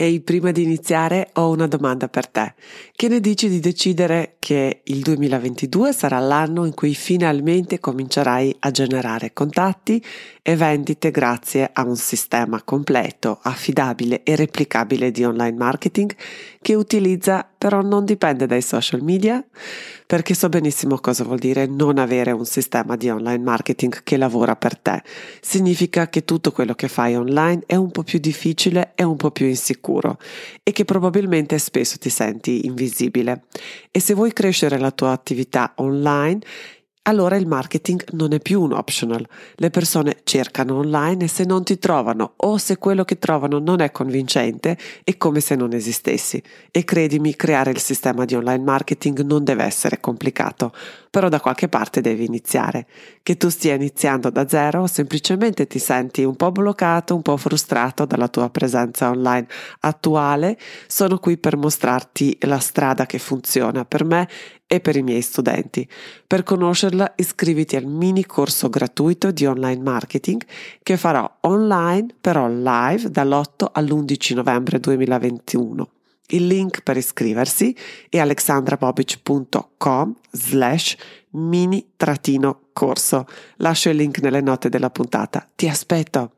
Ehi, prima di iniziare ho una domanda per te. Che ne dici di decidere che il 2022 sarà l'anno in cui finalmente comincerai a generare contatti e vendite grazie a un sistema completo, affidabile e replicabile di online marketing che utilizza però non dipende dai social media? Perché so benissimo cosa vuol dire non avere un sistema di online marketing che lavora per te. Significa che tutto quello che fai online è un po' più difficile e un po' più insicuro e che probabilmente spesso ti senti invisibile. E se vuoi crescere la tua attività online, allora il marketing non è più un optional. Le persone cercano online e se non ti trovano o se quello che trovano non è convincente è come se non esistessi. E credimi, creare il sistema di online marketing non deve essere complicato, però da qualche parte devi iniziare. Che tu stia iniziando da zero o semplicemente ti senti un po' bloccato, un po' frustrato dalla tua presenza online attuale, sono qui per mostrarti la strada che funziona per me e per i miei studenti. Per conoscerla iscriviti al mini corso gratuito di online marketing che farò online però live dall'8 all'11 novembre 2021. Il link per iscriversi è alexandrabobic.com slash mini corso. Lascio il link nelle note della puntata. Ti aspetto!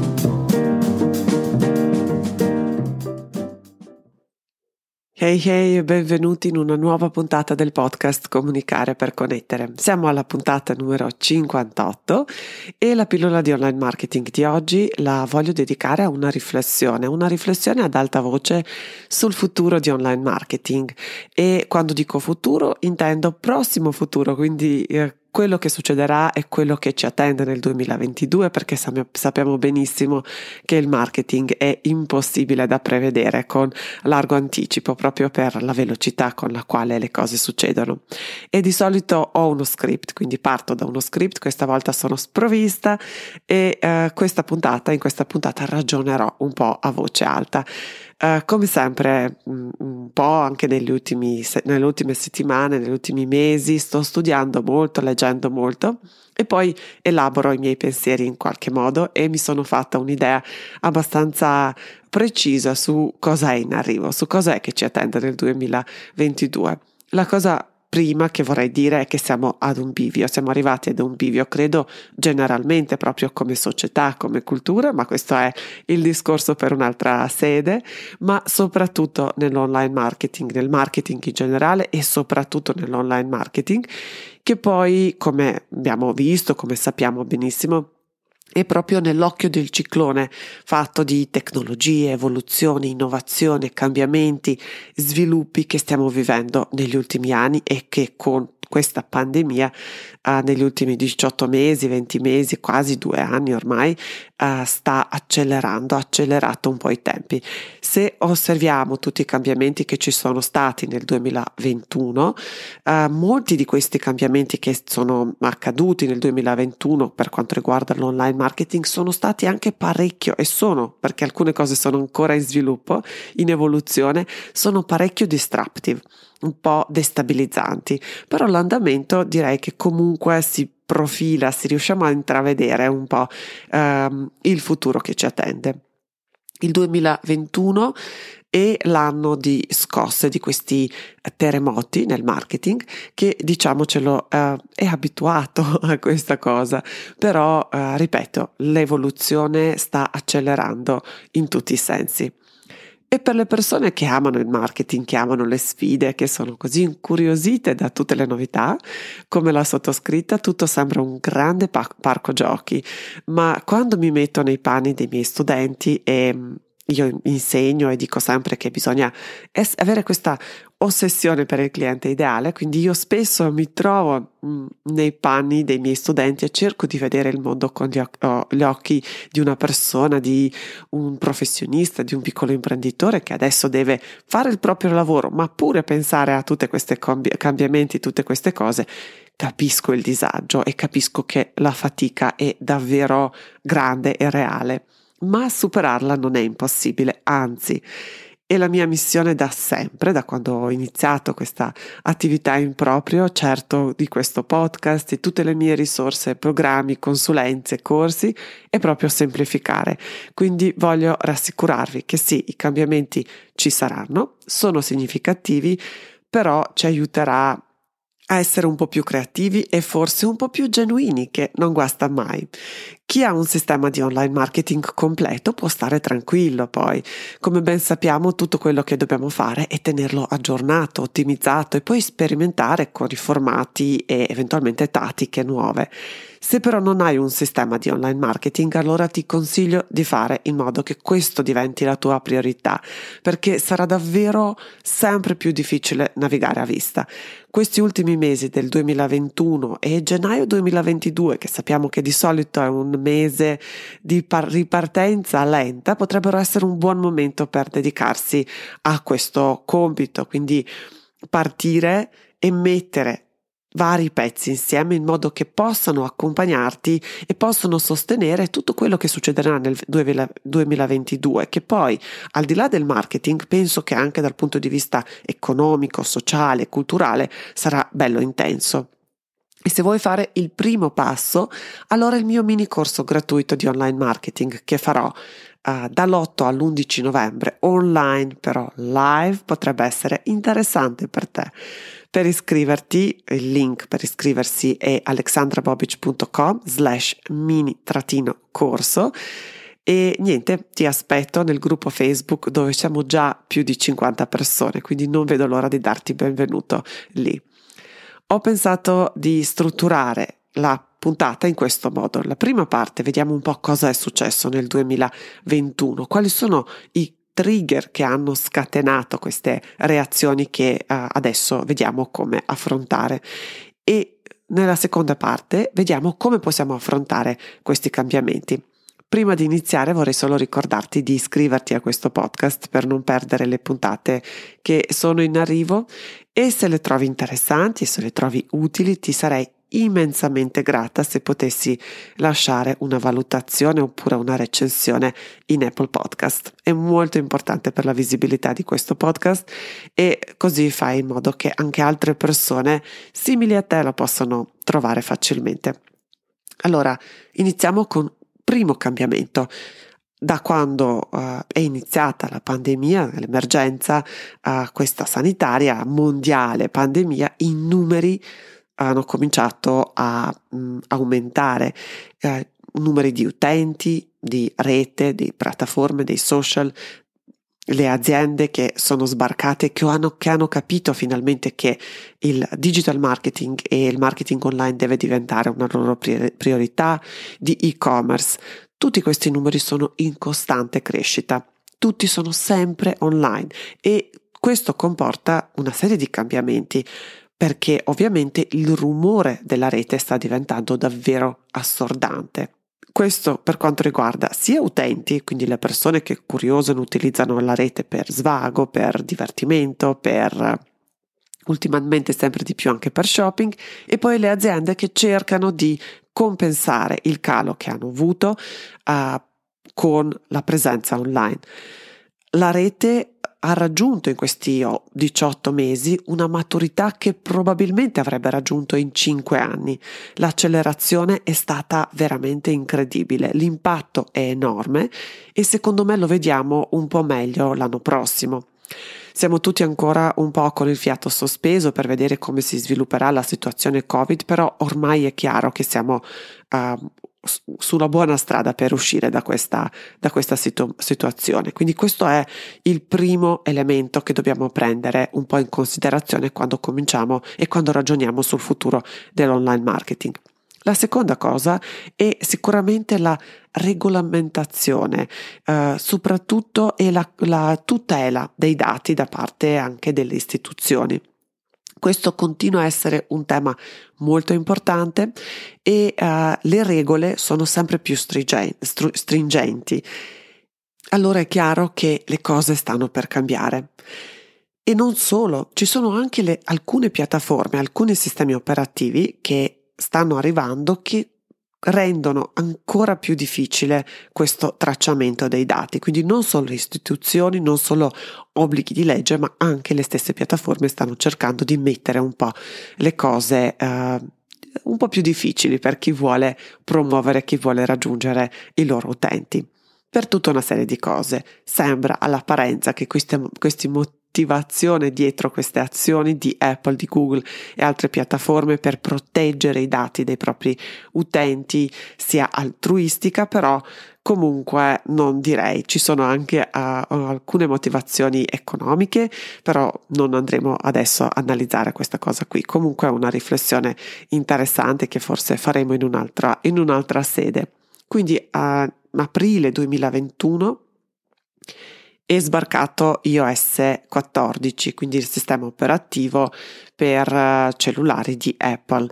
Hey hey benvenuti in una nuova puntata del podcast Comunicare per connettere. Siamo alla puntata numero 58 e la pillola di online marketing di oggi la voglio dedicare a una riflessione, una riflessione ad alta voce sul futuro di online marketing e quando dico futuro intendo prossimo futuro, quindi eh, quello che succederà è quello che ci attende nel 2022 perché sappiamo benissimo che il marketing è impossibile da prevedere con largo anticipo proprio per la velocità con la quale le cose succedono. E di solito ho uno script, quindi parto da uno script, questa volta sono sprovvista e eh, questa puntata, in questa puntata ragionerò un po' a voce alta. Uh, come sempre, un, un po' anche ultimi, nelle ultime settimane, negli ultimi mesi, sto studiando molto, leggendo molto e poi elaboro i miei pensieri in qualche modo e mi sono fatta un'idea abbastanza precisa su cosa è in arrivo, su cosa è che ci attende nel 2022. La cosa prima che vorrei dire è che siamo ad un bivio, siamo arrivati ad un bivio, credo generalmente proprio come società, come cultura, ma questo è il discorso per un'altra sede, ma soprattutto nell'online marketing, nel marketing in generale e soprattutto nell'online marketing, che poi, come abbiamo visto, come sappiamo benissimo, è proprio nell'occhio del ciclone fatto di tecnologie, evoluzioni, innovazione, cambiamenti, sviluppi che stiamo vivendo negli ultimi anni e che con questa pandemia uh, negli ultimi 18 mesi, 20 mesi, quasi due anni ormai, uh, sta accelerando, ha accelerato un po' i tempi. Se osserviamo tutti i cambiamenti che ci sono stati nel 2021, uh, molti di questi cambiamenti che sono accaduti nel 2021 per quanto riguarda l'online marketing sono stati anche parecchio e sono, perché alcune cose sono ancora in sviluppo, in evoluzione, sono parecchio disruptive un po' destabilizzanti, però l'andamento direi che comunque si profila, si riusciamo a intravedere un po' ehm, il futuro che ci attende. Il 2021 è l'anno di scosse di questi terremoti nel marketing che diciamocelo eh, è abituato a questa cosa però eh, ripeto l'evoluzione sta accelerando in tutti i sensi e per le persone che amano il marketing, che amano le sfide, che sono così incuriosite da tutte le novità, come la sottoscritta, tutto sembra un grande parco giochi. Ma quando mi metto nei panni dei miei studenti e io insegno e dico sempre che bisogna es- avere questa ossessione per il cliente ideale, quindi io spesso mi trovo mm, nei panni dei miei studenti e cerco di vedere il mondo con gli, oc- oh, gli, occhi di una persona, di un professionista, di un piccolo imprenditore che adesso deve fare il proprio lavoro, ma pure pensare a tutti questi cambi- cambiamenti, tutte queste cose. Capisco il disagio e capisco che la fatica è davvero grande e reale, ma superarla non è impossibile, anzi e la mia missione da sempre, da quando ho iniziato questa attività in proprio, certo di questo podcast e tutte le mie risorse, programmi, consulenze, corsi, è proprio semplificare. Quindi voglio rassicurarvi che sì, i cambiamenti ci saranno, sono significativi, però ci aiuterà a essere un po' più creativi e forse un po' più genuini, che non guasta mai. Chi ha un sistema di online marketing completo può stare tranquillo poi. Come ben sappiamo, tutto quello che dobbiamo fare è tenerlo aggiornato, ottimizzato e poi sperimentare con i formati e eventualmente tattiche nuove. Se però non hai un sistema di online marketing, allora ti consiglio di fare in modo che questo diventi la tua priorità, perché sarà davvero sempre più difficile navigare a vista. Questi ultimi mesi del 2021 e gennaio 2022, che sappiamo che di solito è un mese di par- ripartenza lenta, potrebbero essere un buon momento per dedicarsi a questo compito, quindi partire e mettere vari pezzi insieme in modo che possano accompagnarti e possano sostenere tutto quello che succederà nel 2022 che poi al di là del marketing penso che anche dal punto di vista economico, sociale, culturale sarà bello intenso. E se vuoi fare il primo passo, allora il mio mini corso gratuito di online marketing che farò uh, dall'8 all'11 novembre online, però live, potrebbe essere interessante per te. Per iscriverti, il link per iscriversi è alexandrabobic.com slash mini-corso e niente, ti aspetto nel gruppo Facebook dove siamo già più di 50 persone, quindi non vedo l'ora di darti benvenuto lì. Ho pensato di strutturare la puntata in questo modo. La prima parte vediamo un po' cosa è successo nel 2021, quali sono i trigger che hanno scatenato queste reazioni che uh, adesso vediamo come affrontare e nella seconda parte vediamo come possiamo affrontare questi cambiamenti. Prima di iniziare vorrei solo ricordarti di iscriverti a questo podcast per non perdere le puntate che sono in arrivo e se le trovi interessanti se le trovi utili ti sarei immensamente grata se potessi lasciare una valutazione oppure una recensione in Apple Podcast. È molto importante per la visibilità di questo podcast e così fai in modo che anche altre persone simili a te lo possano trovare facilmente. Allora, iniziamo con primo cambiamento. Da quando uh, è iniziata la pandemia, l'emergenza, uh, questa sanitaria mondiale pandemia, i numeri hanno cominciato a mh, mm, aumentare eh, numeri di utenti, di rete, di piattaforme, dei social, le aziende che sono sbarcate, che hanno, che hanno capito finalmente che il digital marketing e il marketing online deve diventare una loro priorità di e-commerce. Tutti questi numeri sono in costante crescita, tutti sono sempre online e questo comporta una serie di cambiamenti perché ovviamente il rumore della rete sta diventando davvero assordante. Questo per quanto riguarda sia utenti, quindi le persone che curiose utilizzano la rete per svago, per divertimento, per ultimamente sempre di più anche per shopping, e poi le aziende che cercano di compensare il calo che hanno avuto uh, con la presenza online. La rete ha raggiunto in questi 18 mesi una maturità che probabilmente avrebbe raggiunto in 5 anni. L'accelerazione è stata veramente incredibile, l'impatto è enorme e secondo me lo vediamo un po' meglio l'anno prossimo. Siamo tutti ancora un po' con il fiato sospeso per vedere come si svilupperà la situazione Covid, però ormai è chiaro che siamo uh, sulla buona strada per uscire da questa, da questa situ- situazione. Quindi questo è il primo elemento che dobbiamo prendere un po' in considerazione quando cominciamo e quando ragioniamo sul futuro dell'online marketing. La seconda cosa è sicuramente la regolamentazione, eh, soprattutto e la, la tutela dei dati da parte anche delle istituzioni. Questo continua a essere un tema molto importante e uh, le regole sono sempre più stringenti. Allora è chiaro che le cose stanno per cambiare. E non solo, ci sono anche le, alcune piattaforme, alcuni sistemi operativi che stanno arrivando che rendono ancora più difficile questo tracciamento dei dati. Quindi non solo le istituzioni, non solo obblighi di legge, ma anche le stesse piattaforme stanno cercando di mettere un po' le cose eh, un po' più difficili per chi vuole promuovere, chi vuole raggiungere i loro utenti. Per tutta una serie di cose. Sembra all'apparenza che questi, questi motivi motivazione dietro queste azioni di Apple, di Google e altre piattaforme per proteggere i dati dei propri utenti sia altruistica, però comunque non direi, ci sono anche uh, alcune motivazioni economiche, però non andremo adesso a analizzare questa cosa qui. Comunque è una riflessione interessante che forse faremo in un'altra, in un'altra sede. Quindi a aprile 2021 è sbarcato iOS 14, quindi il sistema operativo per eh, cellulari di Apple.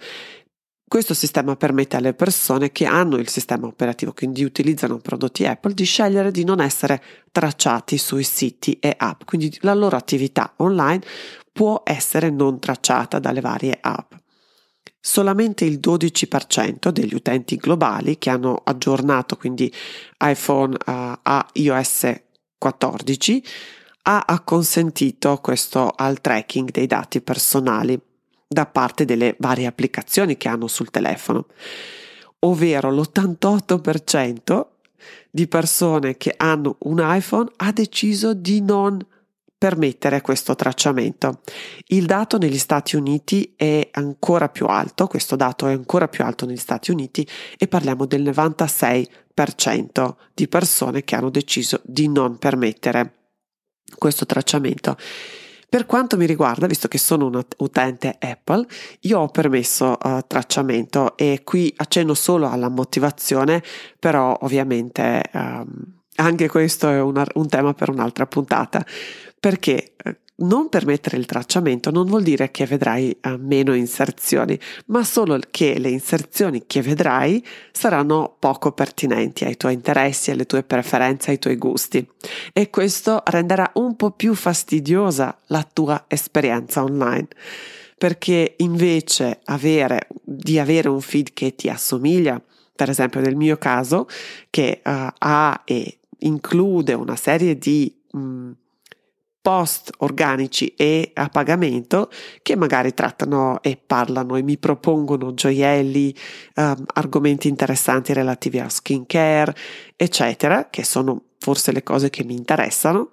Questo sistema permette alle persone che hanno il sistema operativo, quindi utilizzano prodotti Apple, di scegliere di non essere tracciati sui siti e app, quindi la loro attività online può essere non tracciata dalle varie app. Solamente il 12% degli utenti globali che hanno aggiornato quindi iPhone uh, a iOS 14 ha acconsentito questo al tracking dei dati personali da parte delle varie applicazioni che hanno sul telefono, ovvero l'88% di persone che hanno un iPhone ha deciso di non permettere questo tracciamento. Il dato negli Stati Uniti è ancora più alto, questo dato è ancora più alto negli Stati Uniti e parliamo del 96% di persone che hanno deciso di non permettere questo tracciamento. Per quanto mi riguarda, visto che sono un utente Apple, io ho permesso uh, tracciamento e qui accenno solo alla motivazione, però ovviamente um, anche questo è una, un tema per un'altra puntata perché eh, non permettere il tracciamento non vuol dire che vedrai uh, meno inserzioni, ma solo che le inserzioni che vedrai saranno poco pertinenti ai tuoi interessi, alle tue preferenze, ai tuoi gusti. E questo renderà un po' più fastidiosa la tua esperienza online. Perché invece avere, di avere un feed che ti assomiglia, per esempio nel mio caso, che uh, ha e include una serie di mh, mm, post organici e a pagamento che magari trattano e parlano e mi propongono gioielli, um, argomenti interessanti relativi a skincare, eccetera, che sono forse le cose che mi interessano.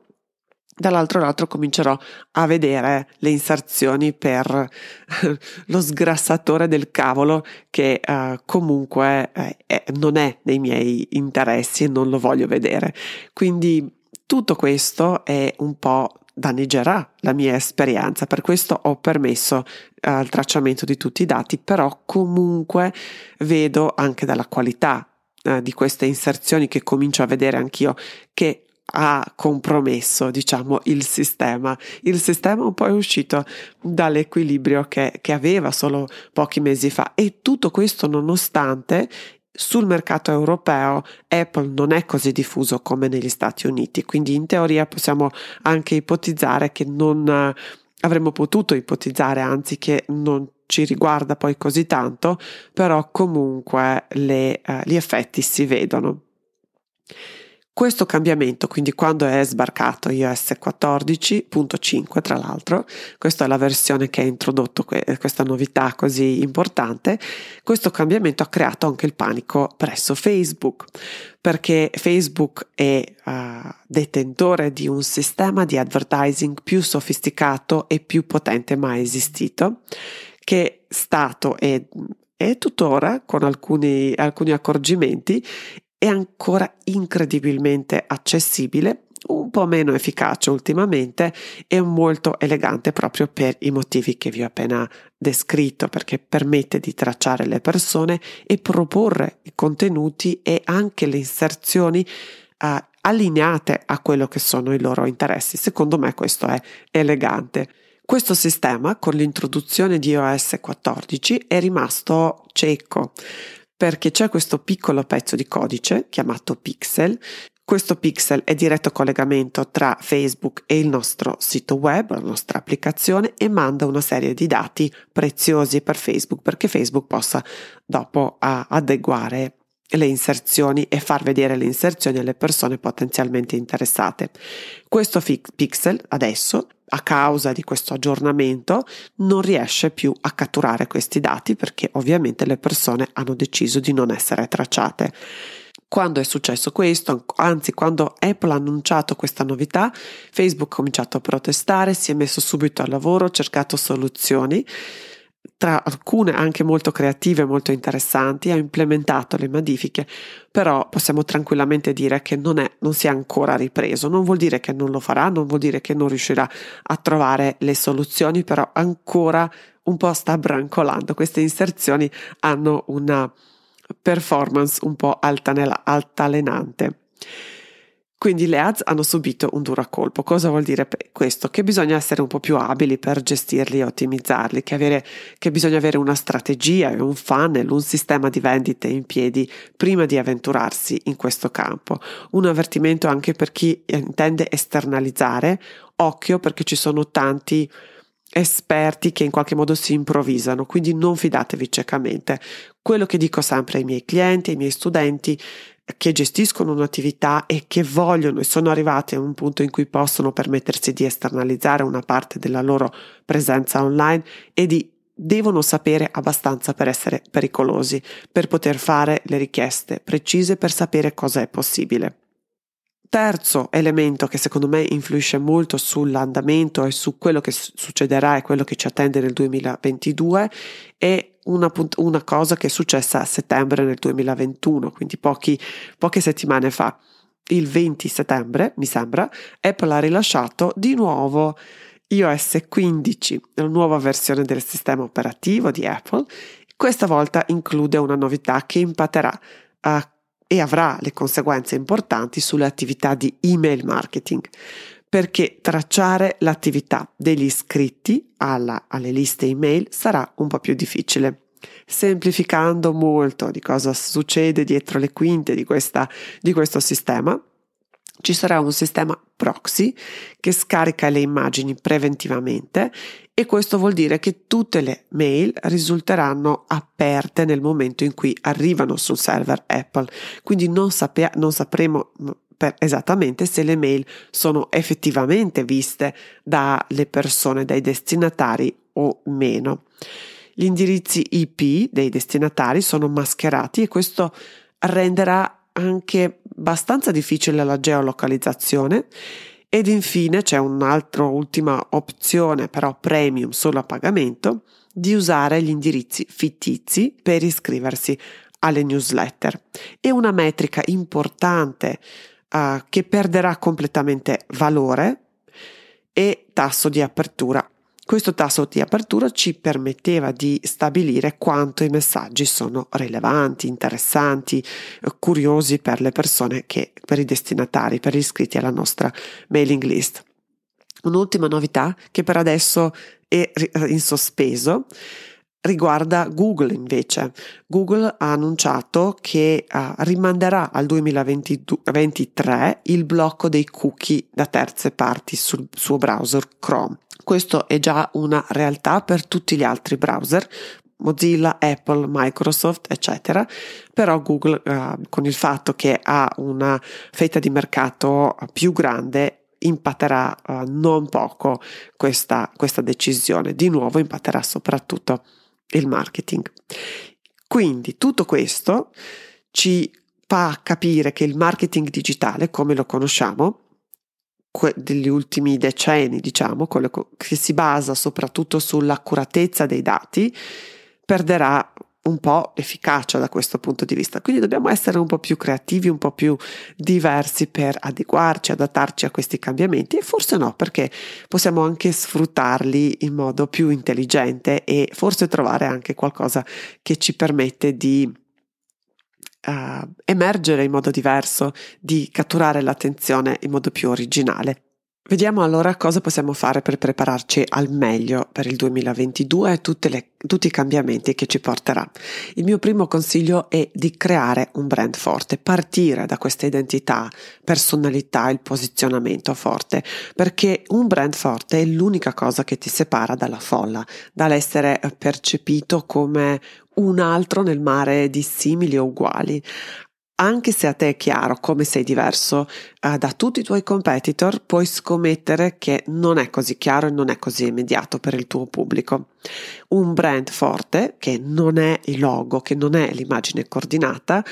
Dall'altro lato comincerò a vedere le inserzioni per lo sgrassatore del cavolo che uh, comunque eh, non è nei miei interessi e non lo voglio vedere. Quindi tutto questo è un po' danneggerà la mia esperienza, per questo ho permesso uh, il tracciamento di tutti i dati, però comunque vedo anche dalla qualità uh, di queste inserzioni che comincio a vedere anch'io che ha compromesso, diciamo, il sistema. Il sistema un po' è uscito dall'equilibrio che, che aveva solo pochi mesi fa e tutto questo nonostante sul mercato europeo Apple non è così diffuso come negli Stati Uniti, quindi in teoria possiamo anche ipotizzare che non eh, avremmo potuto ipotizzare, anzi che non ci riguarda poi così tanto, però comunque le, uh, gli effetti si vedono. Questo cambiamento, quindi quando è sbarcato iOS 14.5 tra l'altro, questa è la versione che ha introdotto questa novità così importante, questo cambiamento ha creato anche il panico presso Facebook, perché Facebook è uh, detentore di un sistema di advertising più sofisticato e più potente mai esistito, che è stato e e tuttora con alcuni, alcuni accorgimenti è ancora incredibilmente accessibile, un po' meno efficace ultimamente e molto elegante proprio per i motivi che vi ho appena descritto, perché permette di tracciare le persone e proporre i contenuti e anche le inserzioni uh, allineate a quello che sono i loro interessi. Secondo me questo è elegante. Questo sistema, con l'introduzione di iOS 14, è rimasto cieco perché c'è questo piccolo pezzo di codice chiamato pixel. Questo pixel è diretto collegamento tra Facebook e il nostro sito web, la nostra applicazione e manda una serie di dati preziosi per Facebook perché Facebook possa dopo adeguare le inserzioni e far vedere le inserzioni alle persone potenzialmente interessate. Questo fi- pixel adesso, a causa di questo aggiornamento, non riesce più a catturare questi dati perché ovviamente le persone hanno deciso di non essere tracciate. Quando è successo questo, anzi quando Apple ha annunciato questa novità, Facebook ha cominciato a protestare, si è messo subito al lavoro, ha cercato soluzioni, tra alcune anche molto creative, molto interessanti, ha implementato le modifiche, però possiamo tranquillamente dire che non, è, non si è ancora ripreso, non vuol dire che non lo farà, non vuol dire che non riuscirà a trovare le soluzioni, però ancora un po' sta brancolando, queste inserzioni hanno una performance un po' altalenante. Quindi le ads hanno subito un duro colpo. Cosa vuol dire questo? Che bisogna essere un po' più abili per gestirli e ottimizzarli, che, avere, che bisogna avere una strategia un funnel, un sistema di vendite in piedi prima di avventurarsi in questo campo. Un avvertimento anche per chi intende esternalizzare, occhio perché ci sono tanti esperti che in qualche modo si improvvisano, quindi non fidatevi ciecamente. Quello che dico sempre ai miei clienti, ai miei studenti che gestiscono un'attività e che vogliono e sono arrivati a un punto in cui possono permettersi di esternalizzare una parte della loro presenza online e di devono sapere abbastanza per essere pericolosi, per poter fare le richieste precise per sapere cosa è possibile. Terzo elemento che secondo me influisce molto sull'andamento e su quello che succederà e quello che ci attende nel 2022 è una, una cosa che è successa a settembre nel 2021, quindi pochi, poche settimane fa. Il 20 settembre, mi sembra, Apple ha rilasciato di nuovo iOS 15, la nuova versione del sistema operativo di Apple. Questa volta include una novità che impatterà uh, e avrà le conseguenze importanti sulle attività di email marketing, perché tracciare l'attività degli iscritti alla, alle liste email sarà un po' più difficile. Semplificando molto di cosa succede dietro le quinte di, questa, di questo sistema, ci sarà un sistema proxy che scarica le immagini preventivamente e questo vuol dire che tutte le mail risulteranno aperte nel momento in cui arrivano sul server Apple. Quindi non, sapea, non sapremo esattamente se le mail sono effettivamente viste dalle persone, dai destinatari o meno. Gli indirizzi IP dei destinatari sono mascherati e questo renderà anche abbastanza difficile la geolocalizzazione ed infine c'è un'altra ultima opzione, però premium solo a pagamento, di usare gli indirizzi fittizi per iscriversi alle newsletter. E una metrica importante uh, che perderà completamente valore è tasso di apertura questo tasso di apertura ci permetteva di stabilire quanto i messaggi sono rilevanti, interessanti, curiosi per le persone che, per i destinatari, per gli iscritti alla nostra mailing list. Un'ultima novità che per adesso è in sospeso riguarda Google invece. Google ha annunciato che uh, rimanderà al 2023 il blocco dei cookie da terze parti sul suo browser Chrome. Questo è già una realtà per tutti gli altri browser, Mozilla, Apple, Microsoft, eccetera, però Google uh, con il fatto che ha una fetta di mercato più grande impatterà uh, non poco questa, questa decisione. Di nuovo impatterà soprattutto il marketing. Quindi tutto questo ci fa capire che il marketing digitale, come lo conosciamo, degli ultimi decenni, diciamo, che si basa soprattutto sull'accuratezza dei dati, perderà un po' efficacia da questo punto di vista. Quindi dobbiamo essere un po' più creativi, un po' più diversi per adeguarci, adattarci a questi cambiamenti e forse no, perché possiamo anche sfruttarli in modo più intelligente e forse trovare anche qualcosa che ci permette di uh, emergere in modo diverso, di catturare l'attenzione in modo più originale. Vediamo allora cosa possiamo fare per prepararci al meglio per il 2022 e le, tutti i cambiamenti che ci porterà. Il mio primo consiglio è di creare un brand forte, partire da questa identità, personalità, il posizionamento forte, perché un brand forte è l'unica cosa che ti separa dalla folla, dall'essere percepito come un altro nel mare di simili o uguali anche se a te è chiaro come sei diverso eh, da tutti i tuoi competitor, puoi scommettere che non è così chiaro e non è così immediato per il tuo pubblico. Un brand forte, che non è il logo, che non è l'immagine coordinata,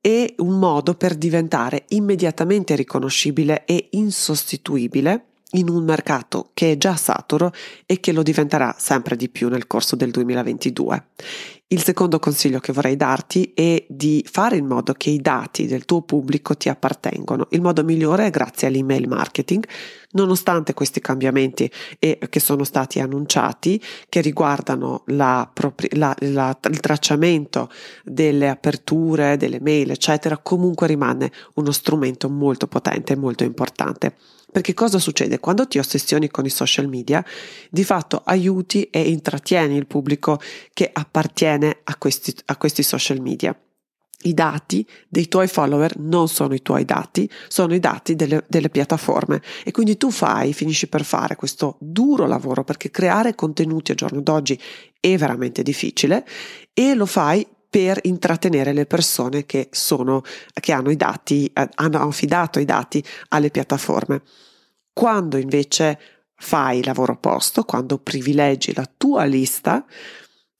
è un modo per diventare immediatamente riconoscibile e insostituibile in un mercato che è già saturo e che lo diventerà sempre di più nel corso del 2022. Il secondo consiglio che vorrei darti è di fare in modo che i dati del tuo pubblico ti appartengono. Il modo migliore è grazie all'email marketing, nonostante questi cambiamenti e, che sono stati annunciati, che riguardano la, la, la, il tracciamento delle aperture, delle mail, eccetera, comunque rimane uno strumento molto potente e molto importante. Perché cosa succede? Quando ti ossessioni con i social media, di fatto aiuti e intrattieni il pubblico che appartiene a questi, a questi social media. I dati dei tuoi follower non sono i tuoi dati, sono i dati delle, delle, piattaforme e quindi tu fai, finisci per fare questo duro lavoro perché creare contenuti al giorno d'oggi è veramente difficile e lo fai per intrattenere le persone che sono, che hanno i dati, eh, hanno affidato i dati alle piattaforme. Quando invece fai lavoro opposto, quando privilegi la tua lista,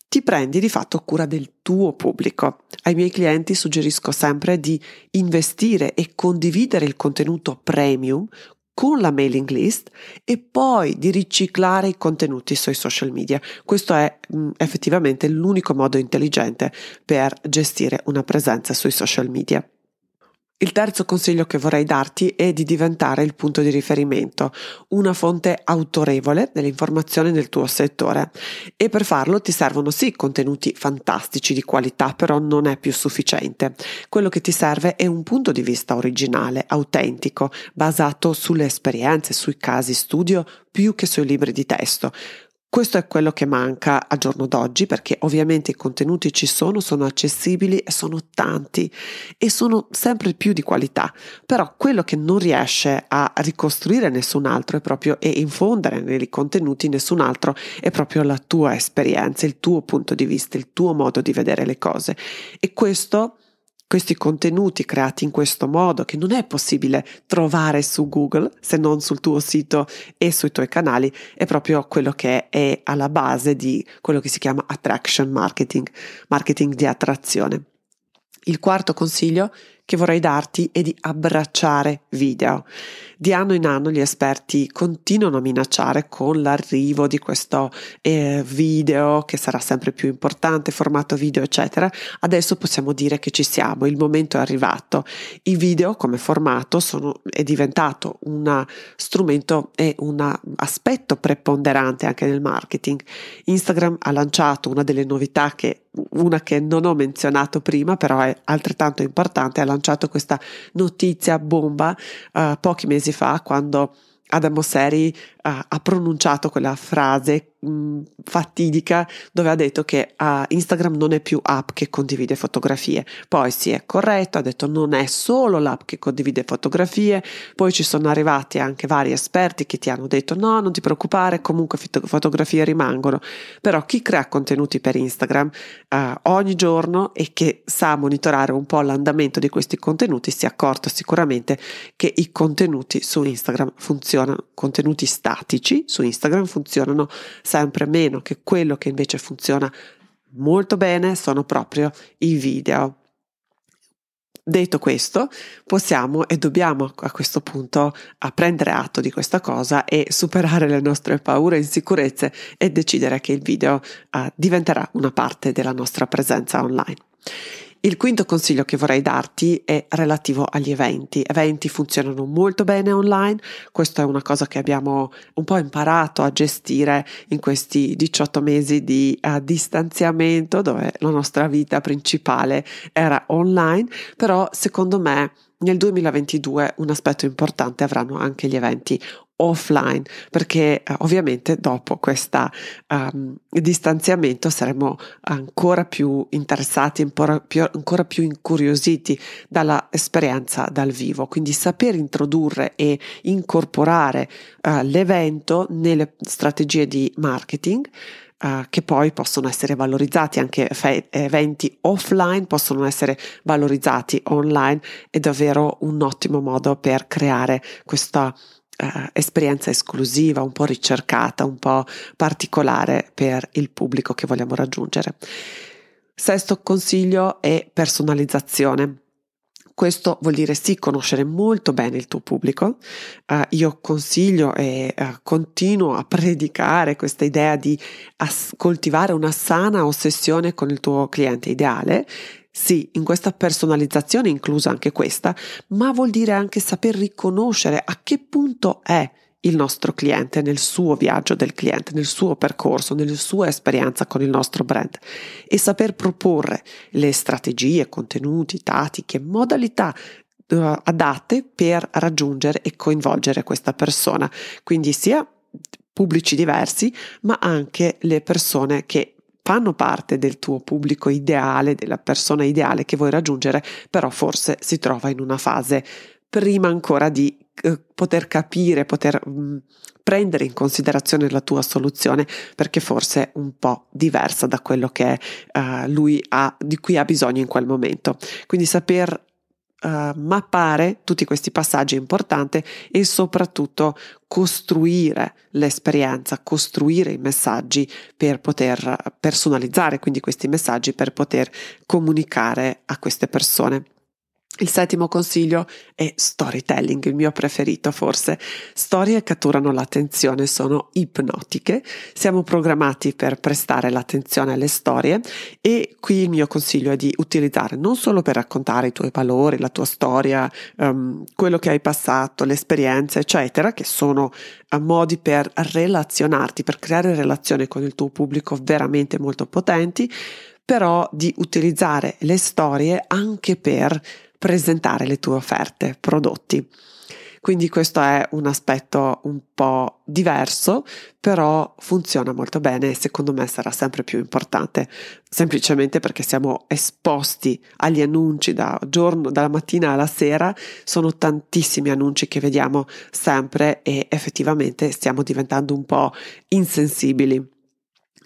ti prendi di fatto cura del tuo pubblico. Ai miei clienti suggerisco sempre di investire e condividere il contenuto premium con la mailing list e poi di riciclare i contenuti sui social media. Questo è mh, mm, effettivamente l'unico modo intelligente per gestire una presenza sui social media. Il terzo consiglio che vorrei darti è di diventare il punto di riferimento, una fonte autorevole delle informazioni nel tuo settore e per farlo ti servono sì contenuti fantastici di qualità, però non è più sufficiente. Quello che ti serve è un punto di vista originale, autentico, basato sulle esperienze, sui casi studio più che sui libri di testo. Questo è quello che manca al giorno d'oggi perché ovviamente i contenuti ci sono, sono accessibili e sono tanti e sono sempre più di qualità, però quello che non riesce a ricostruire nessun altro proprio e infondere nei contenuti nessun altro è proprio la tua esperienza, il tuo punto di vista, il tuo modo di vedere le cose. E questo questi contenuti creati in questo modo che non è possibile trovare su Google se non sul tuo sito e sui tuoi canali è proprio quello che è alla base di quello che si chiama attraction marketing, marketing di attrazione. Il quarto consiglio che vorrei darti è di abbracciare video. Di anno in anno gli esperti continuano a minacciare con l'arrivo di questo eh, video che sarà sempre più importante, formato video eccetera. Adesso possiamo dire che ci siamo, il momento è arrivato. I video come formato sono, è diventato un strumento e un aspetto preponderante anche nel marketing. Instagram ha lanciato una delle novità che una che non ho menzionato prima, però è altrettanto importante, ha lanciato questa notizia bomba uh, pochi mesi fa quando Adam Mosseri uh, ha pronunciato quella frase mh, mm, fatidica dove ha detto che uh, Instagram non è più app che condivide fotografie. Poi si è corretto, ha detto non è solo l'app che condivide fotografie, poi ci sono arrivati anche vari esperti che ti hanno detto no, non ti preoccupare, comunque fot- fotografie rimangono. Però chi crea contenuti per Instagram uh, ogni giorno e che sa monitorare un po' l'andamento di questi contenuti si è accorto sicuramente che i contenuti su Instagram funzionano funzionano, contenuti statici su Instagram funzionano sempre meno che quello che invece funziona molto bene sono proprio i video. Detto questo, possiamo e dobbiamo a questo punto prendere atto di questa cosa e superare le nostre paure e insicurezze e decidere che il video uh, diventerà una parte della nostra presenza online. Il quinto consiglio che vorrei darti è relativo agli eventi. Eventi funzionano molto bene online, questa è una cosa che abbiamo un po' imparato a gestire in questi 18 mesi di uh, distanziamento dove la nostra vita principale era online, però secondo me nel 2022 un aspetto importante avranno anche gli eventi offline perché eh, ovviamente dopo questo um, distanziamento saremo ancora più interessati, ancora più, ancora più incuriositi dalla esperienza dal vivo, quindi saper introdurre e incorporare uh, l'evento nelle strategie di marketing Uh, che poi possono essere valorizzati anche fe- eventi offline possono essere valorizzati online è davvero un ottimo modo per creare questa uh, esperienza esclusiva, un po' ricercata, un po' particolare per il pubblico che vogliamo raggiungere. Sesto consiglio è personalizzazione. Questo vuol dire sì conoscere molto bene il tuo pubblico. Uh, io consiglio e uh, continuo a predicare questa idea di as- coltivare una sana ossessione con il tuo cliente ideale sì, in questa personalizzazione inclusa anche questa, ma vuol dire anche saper riconoscere a che punto è il nostro cliente nel suo viaggio del cliente, nel suo percorso, nella sua esperienza con il nostro brand e saper proporre le strategie, contenuti, tattiche, modalità uh, adatte per raggiungere e coinvolgere questa persona. Quindi sia pubblici diversi, ma anche le persone che fanno parte del tuo pubblico ideale, della persona ideale che vuoi raggiungere, però forse si trova in una fase prima ancora di eh, poter capire, poter mh, mm, prendere in considerazione la tua soluzione perché forse è un po' diversa da quello che uh, lui ha, di cui ha bisogno in quel momento. Quindi saper uh, mappare tutti questi passaggi è importante e soprattutto costruire l'esperienza, costruire i messaggi per poter personalizzare quindi questi messaggi per poter comunicare a queste persone. Il settimo consiglio è storytelling, il mio preferito forse. Storie catturano l'attenzione, sono ipnotiche, siamo programmati per prestare l'attenzione alle storie e qui il mio consiglio è di utilizzare non solo per raccontare i tuoi valori, la tua storia, um, quello che hai passato, le esperienze, eccetera, che sono uh, modi per relazionarti, per creare relazioni con il tuo pubblico veramente molto potenti, però di utilizzare le storie anche per presentare le tue offerte, prodotti. Quindi questo è un aspetto un po' diverso, però funziona molto bene e secondo me sarà sempre più importante, semplicemente perché siamo esposti agli annunci da giorno, dalla mattina alla sera, sono tantissimi annunci che vediamo sempre e effettivamente stiamo diventando un po' insensibili.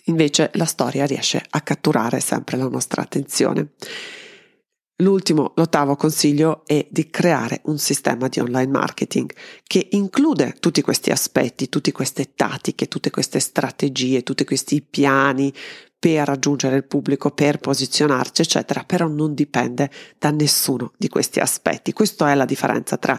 Invece la storia riesce a catturare sempre la nostra attenzione. L'ultimo, l'ottavo consiglio è di creare un sistema di online marketing che include tutti questi aspetti, tutte queste tattiche, tutte queste strategie, tutti questi piani per raggiungere il pubblico, per posizionarci, eccetera, però non dipende da nessuno di questi aspetti. Questa è la differenza tra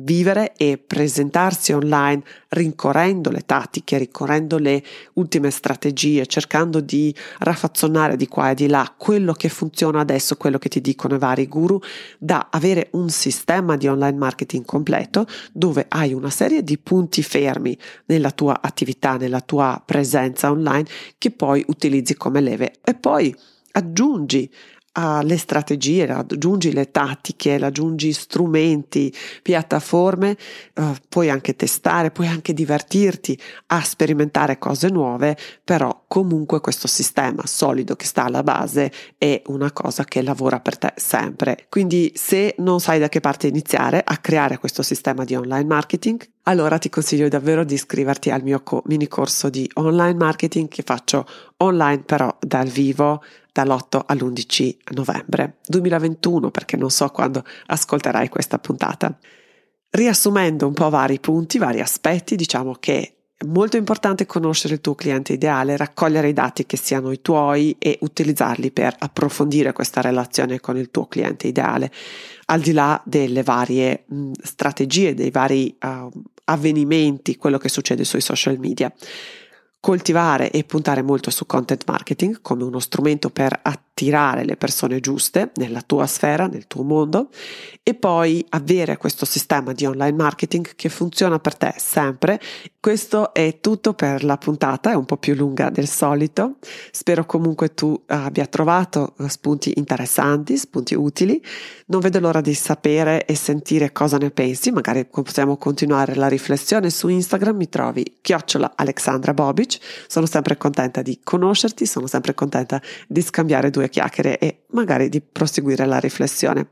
vivere e presentarsi online rincorrendo le tattiche, rincorrendo le ultime strategie, cercando di raffazzonare di qua e di là quello che funziona adesso, quello che ti dicono i vari guru, da avere un sistema di online marketing completo dove hai una serie di punti fermi nella tua attività, nella tua presenza online che poi utilizzi come leve. E poi aggiungi alle strategie, aggiungi le tattiche, aggiungi strumenti, piattaforme, eh, puoi anche testare, puoi anche divertirti a sperimentare cose nuove, però comunque questo sistema solido che sta alla base è una cosa che lavora per te sempre. Quindi se non sai da che parte iniziare a creare questo sistema di online marketing, allora ti consiglio davvero di iscriverti al mio co- mini corso di online marketing che faccio online però dal vivo dall'8 all'11 novembre 2021 perché non so quando ascolterai questa puntata. Riassumendo un po' vari punti, vari aspetti, diciamo che è molto importante conoscere il tuo cliente ideale, raccogliere i dati che siano i tuoi e utilizzarli per approfondire questa relazione con il tuo cliente ideale, al di là delle varie mh, strategie, dei vari uh, avvenimenti, quello che succede sui social media. Coltivare e puntare molto su content marketing come uno strumento per attirare le persone giuste nella tua sfera, nel tuo mondo e poi avere questo sistema di online marketing che funziona per te sempre. Questo è tutto per la puntata, è un po' più lunga del solito. Spero comunque tu abbia trovato spunti interessanti, spunti utili. Non vedo l'ora di sapere e sentire cosa ne pensi, magari possiamo continuare la riflessione su Instagram, mi trovi chiocciola Alexandra Bobic, sono sempre contenta di conoscerti, sono sempre contenta di scambiare due chiacchiere e magari di proseguire la riflessione.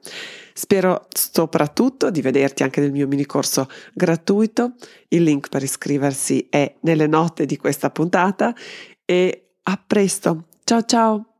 Spero soprattutto di vederti anche nel mio mini corso gratuito, il link per iscriversi è nelle note di questa puntata e a presto, ciao ciao!